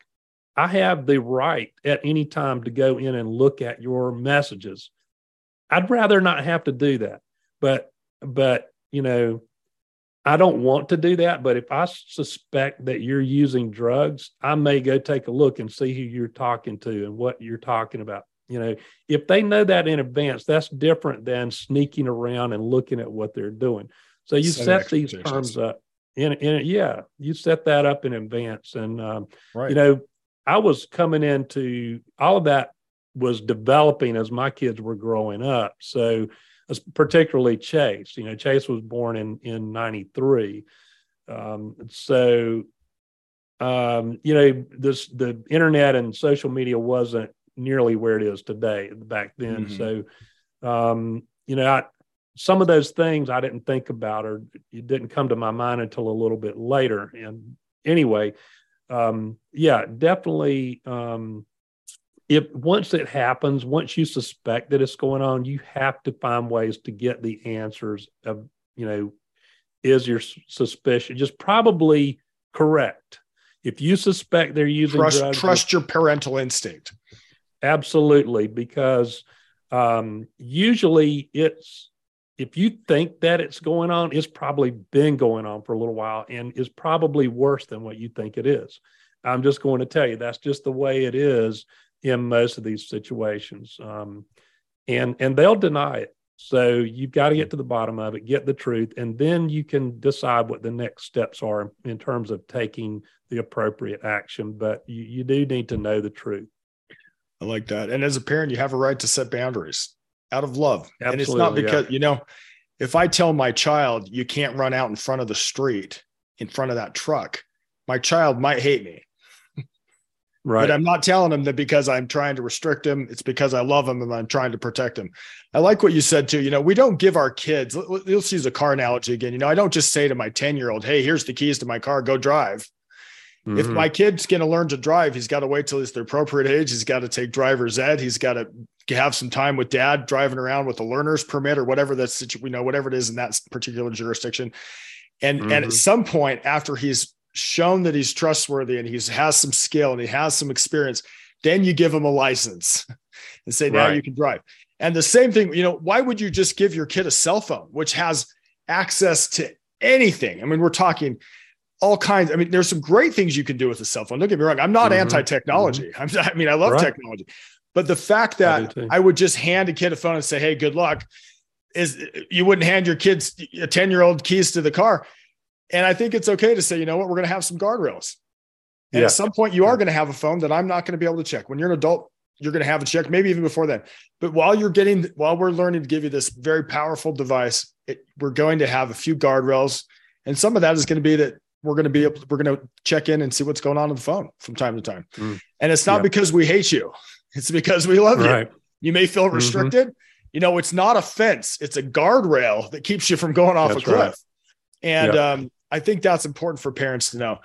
S2: i have the right at any time to go in and look at your messages I'd rather not have to do that. But but you know, I don't want to do that. But if I suspect that you're using drugs, I may go take a look and see who you're talking to and what you're talking about. You know, if they know that in advance, that's different than sneaking around and looking at what they're doing. So you set these terms up. In, in yeah, you set that up in advance, and um, right. you know, I was coming into all of that was developing as my kids were growing up. So, particularly Chase, you know, Chase was born in in '93. Um, so, um, you know, this the internet and social media wasn't nearly where it is today back then. Mm-hmm. So, um, you know, I, some of those things I didn't think about or it didn't come to my mind until a little bit later. And anyway, um, yeah, definitely. Um, if once it happens, once you suspect that it's going on, you have to find ways to get the answers of, you know, is your suspicion just probably correct? If you suspect they're using
S1: trust,
S2: drugs,
S1: trust your parental instinct.
S2: Absolutely, because um, usually it's if you think that it's going on, it's probably been going on for a little while and is probably worse than what you think it is. I'm just going to tell you that's just the way it is in most of these situations. Um, and and they'll deny it. So you've got to get to the bottom of it, get the truth, and then you can decide what the next steps are in terms of taking the appropriate action. But you, you do need to know the truth.
S1: I like that. And as a parent, you have a right to set boundaries out of love. Absolutely, and it's not because, yeah. you know, if I tell my child you can't run out in front of the street in front of that truck, my child might hate me. Right. But I'm not telling him that because I'm trying to restrict him. It's because I love him and I'm trying to protect him. I like what you said too. You know, we don't give our kids, let's use a car analogy again. You know, I don't just say to my 10 year old, Hey, here's the keys to my car, go drive. Mm-hmm. If my kid's going to learn to drive, he's got to wait till he's the appropriate age. He's got to take driver's ed. He's got to have some time with dad driving around with a learner's permit or whatever that's, you know, whatever it is in that particular jurisdiction. And, mm-hmm. and at mm-hmm. some point after he's shown that he's trustworthy and he has some skill and he has some experience, then you give him a license and say, now right. you can drive. And the same thing, you know, why would you just give your kid a cell phone, which has access to anything? I mean, we're talking all kinds. I mean, there's some great things you can do with a cell phone. Don't get me wrong. I'm not mm-hmm. anti-technology. Mm-hmm. i mean, I love right. technology, but the fact that I, I, would just hand a kid a phone and say, "Hey, good luck," is you wouldn't hand your kids a 10 year old keys to the car. And I think it's okay to say, you know what, we're going to have some guardrails. And yeah. at some point, you are going to have a phone that I'm not going to be able to check. When you're an adult, you're going to have a check, maybe even before then. But while you're getting, while we're learning to give you this very powerful device, it, we're going to have a few guardrails. And some of that is going to be that we're going to be able, we're going to check in and see what's going on on the phone from time to time. Mm. And it's not yeah. because we hate you, it's because we love right. you. You may feel mm-hmm. restricted. Mm-hmm. You know, it's not a fence, it's a guardrail that keeps you from going off That's a cliff. Right. And um, I think that's important for parents to know.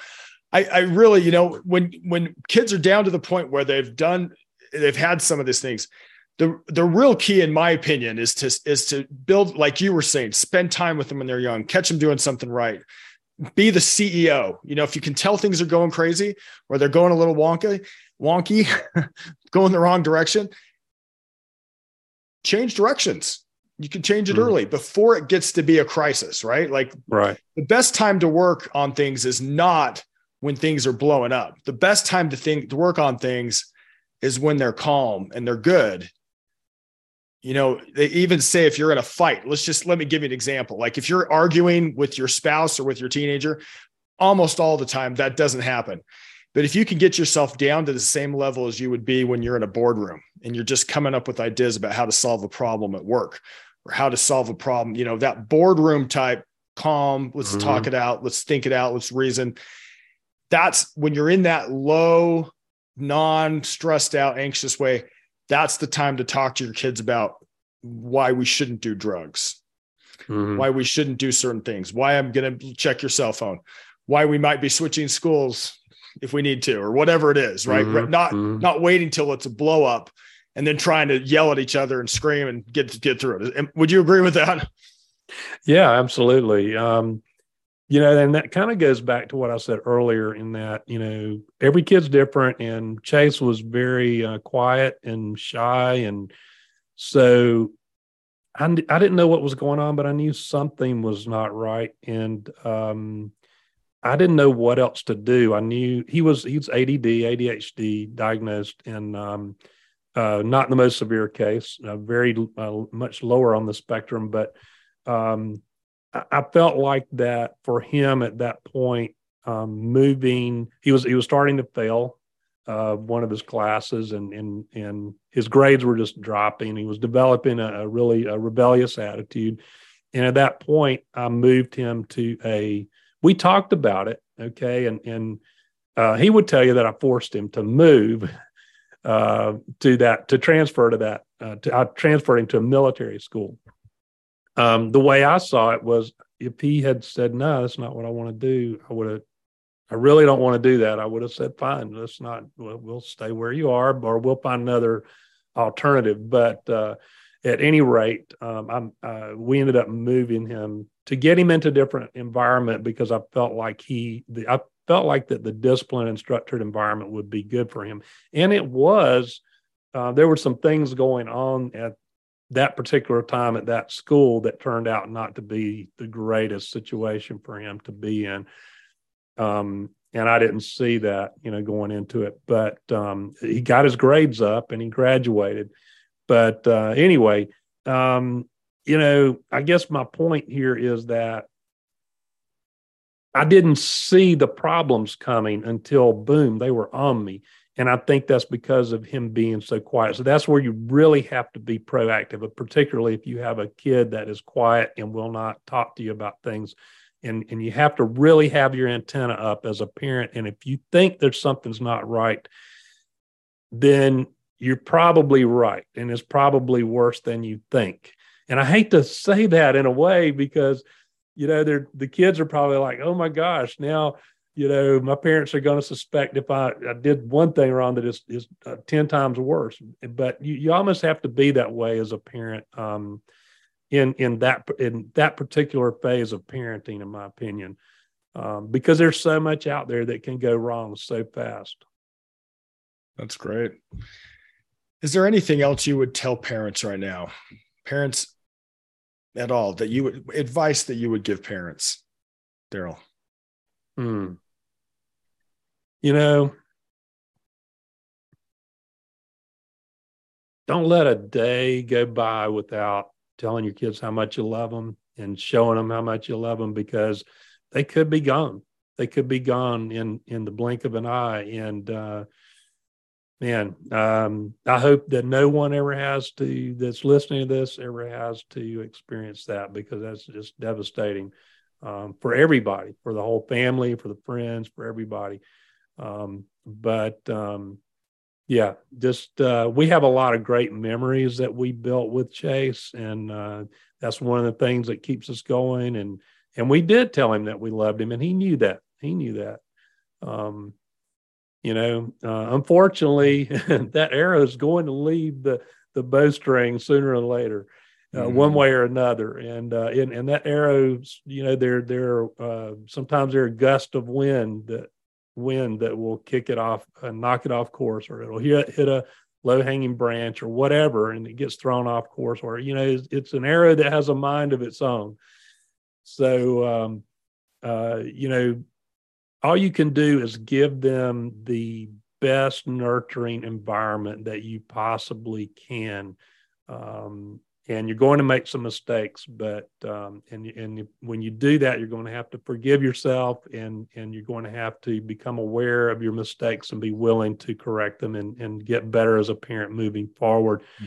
S1: I, I really, you know, when when kids are down to the point where they've done, they've had some of these things, the the real key in my opinion is to is to build like you were saying spend time with them when they're young catch them doing something right be the ceo you know if you can tell things are going crazy or they're going a little wonky wonky going the wrong direction. Change directions. You can change it mm. early before it gets to be a crisis right? Like
S2: right.
S1: the best time to work on things is not when things are blowing up. The best time to think to work on things is when they're calm and they're good. You know they even say if you're in a fight let's just let me give you an example. Like if you're arguing with your spouse or with your teenager almost all the time that doesn't happen but if you can get yourself down to the same level as you would be when you're in a boardroom and you're just coming up with ideas about how to solve a problem at work or how to solve a problem, you know, that boardroom type calm, let's mm-hmm. talk it out, let's think it out, let's reason. That's when you're in that low, non stressed out, anxious way. That's the time to talk to your kids about why we shouldn't do drugs, mm-hmm. why we shouldn't do certain things, why I'm going to check your cell phone, why we might be switching schools if we need to, or whatever it is, right? Mm-hmm. Not mm-hmm. not waiting till it's a blow up and then trying to yell at each other and scream and get get through it. Would you agree with that?
S2: Yeah, absolutely. Um, you know, and that kind of goes back to what I said earlier in that, you know, every kid's different and Chase was very uh, quiet and shy. And so I, I didn't know what was going on, but I knew something was not right. And um, I didn't know what else to do. I knew he was, he was ADD, ADHD diagnosed. And um, uh, not in the most severe case, uh, very uh, much lower on the spectrum. But um, I, I, felt like that for him at that point, um, moving, he was he was starting to fail uh, one of his classes, and and and his grades were just dropping. He was developing a, a really a rebellious attitude, and at that point, I moved him to a we talked about it. Okay. And, and, uh, he would tell you that I forced him to move uh, to that, to transfer to that. Uh, to, I transferred him to a military school. Um, the way I saw it was if he had said, no, that's not what I want to do, I would have, I really don't want to do that. I would have said, fine, let's not, we'll, we'll stay where you are, or we'll find another alternative. But uh, at any rate, um, I'm, uh, we ended up moving him to get him into a different environment because I felt like he, the, I felt like that the discipline and structured environment would be good for him. And it was, uh, there were some things going on at that particular time at that school that turned out not to be the greatest situation for him to be in. Um, and I didn't see that, you know, going into it. But um, he got his grades up and he graduated. But uh, anyway, um, you know, I guess my point here is that I didn't see the problems coming until boom, they were on me. And I think that's because of him being so quiet. So that's where you really have to be proactive, particularly if you have a kid that is quiet and will not talk to you about things. And, and you have to really have your antenna up as a parent. And if you think there's something's not right, then you're probably right. And it's probably worse than you think. And I hate to say that in a way because, you know, they're the kids are probably like, oh my gosh, now you know, my parents are going to suspect if I, I did one thing wrong that is, is uh, 10 times worse. But you, you almost have to be that way as a parent um, in, in, that, in that particular phase of parenting, in my opinion, um, because there's so much out there that can go wrong so fast.
S1: That's great. Is there anything else you would tell parents right now? Parents at all that you would advice that you would give parents, Darryl?
S2: Hmm you know, don't let a day go by without telling your kids how much you love them and showing them how much you love them because they could be gone. They could be gone in in the blink of an eye. And uh, man, um, I hope that no one ever has to that's listening to this ever has to experience that because that's just devastating um, for everybody, for the whole family, for the friends, for everybody. Um, but um, yeah, just uh, we have a lot of great memories that we built with Chase, and uh, that's one of the things that keeps us going. And and we did tell him that we loved him, and he knew that. He knew that. Um, you know, uh, unfortunately, that arrow is going to leave the the bowstring sooner or later. Uh, mm-hmm. one way or another. And uh, and, and that arrow, you know, there there uh, sometimes there are gusts of wind that wind that will kick it off and knock it off course, or it'll hit, hit a low hanging branch or whatever, and it gets thrown off course. Or you know, it's, it's an arrow that has a mind of its own. So, um, uh, you know, all you can do is give them the best nurturing environment that you possibly can. Um, and you're going to make some mistakes but um, and and when you do that you're going to have to forgive yourself and and you're going to have to become aware of your mistakes and be willing to correct them and and get better as a parent moving forward mm-hmm.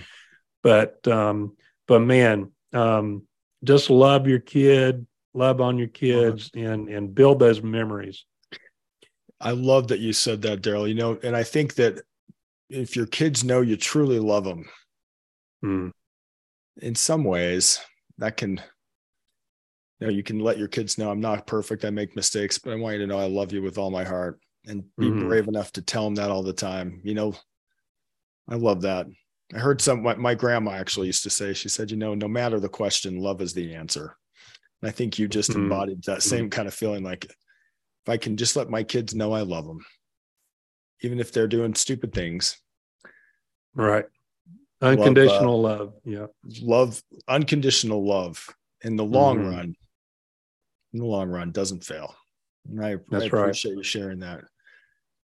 S2: but um but man um just love your kid love on your kids uh-huh. and and build those memories
S1: i love that you said that darryl you know and i think that if your kids know you truly love them mm in some ways that can you know you can let your kids know i'm not perfect i make mistakes but i want you to know i love you with all my heart and be mm-hmm. brave enough to tell them that all the time you know i love that i heard some my, my grandma actually used to say she said you know no matter the question love is the answer and i think you just mm-hmm. embodied that mm-hmm. same kind of feeling like if i can just let my kids know i love them even if they're doing stupid things.
S2: Right. Unconditional love, uh, love, yeah.
S1: love unconditional love in the long mm-hmm. run. In the long run doesn't fail. And i, That's I appreciate right. you sharing that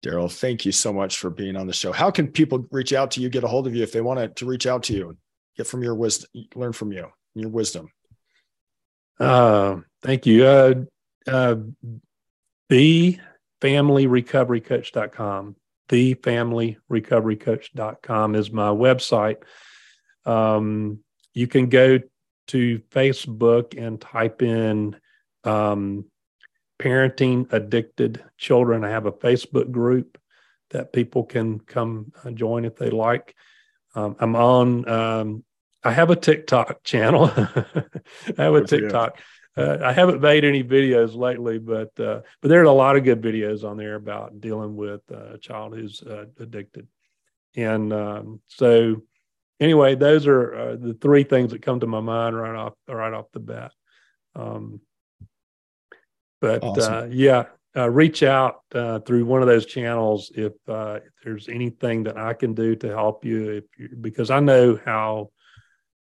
S1: darryl. Thank you so much for being on the show. How can people reach out to you get a hold of you if they want to reach out to you get from your wisdom learn from you your wisdom?
S2: Uh thank you. Uh uh the familyrecoverycoach.com thefamilyrecoverycoach.com is my website. Um, you can go to Facebook and type in um, parenting addicted children. I have a Facebook group that people can come uh, join if they like. Um, I'm on. Um, I have a TikTok channel. I have a TikTok. Uh, I haven't made any videos lately, but uh, but there's a lot of good videos on there about dealing with uh, a child who's uh, addicted. And um, so, anyway, those are uh, the three things that come to my mind right off right off the bat. Um, but awesome. Uh, yeah, reach out through one of those channels if, if there's anything that I can do to help you. If you, because I know how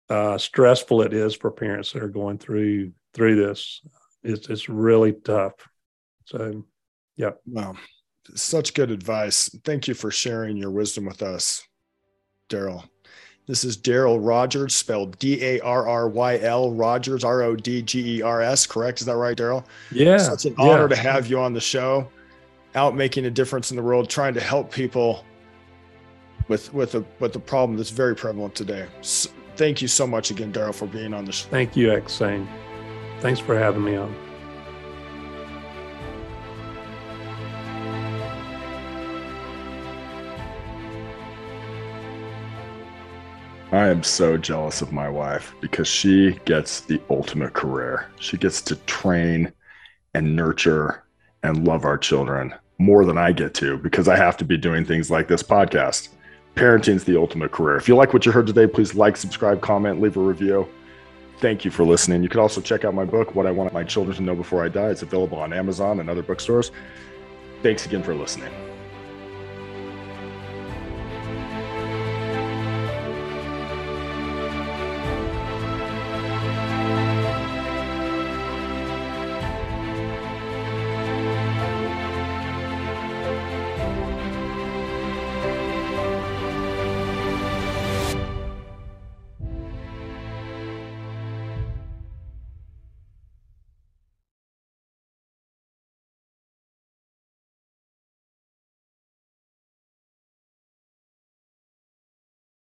S2: uh, stressful it is for parents that are going through through this. It's it's really tough. So, yeah.
S1: Wow, such good advice. Thank you for sharing your wisdom with us, Darryl. This is Darryl Rodgers, spelled D A R R Y L Rodgers, R O D G E R S. Correct? Is that right, Darryl?
S2: Yeah.
S1: Such an honor yeah. to have you on the show, out making a difference in the world, trying to help people with with a with a problem that's very prevalent today. So, thank you so much again, Darryl, for being on the show.
S2: Thank you, Xane. Thanks for having me on.
S1: I am so jealous of my wife because she gets the ultimate career. She gets to train and nurture and love our children more than I get to because I have to be doing things like this podcast. Parenting's the ultimate career. If you like what you heard today, please like, subscribe, comment, leave a review. Thank you for listening. You can also check out my book, What I Want My Children to Know Before I Die. It's available on Amazon and other bookstores. Thanks again for listening.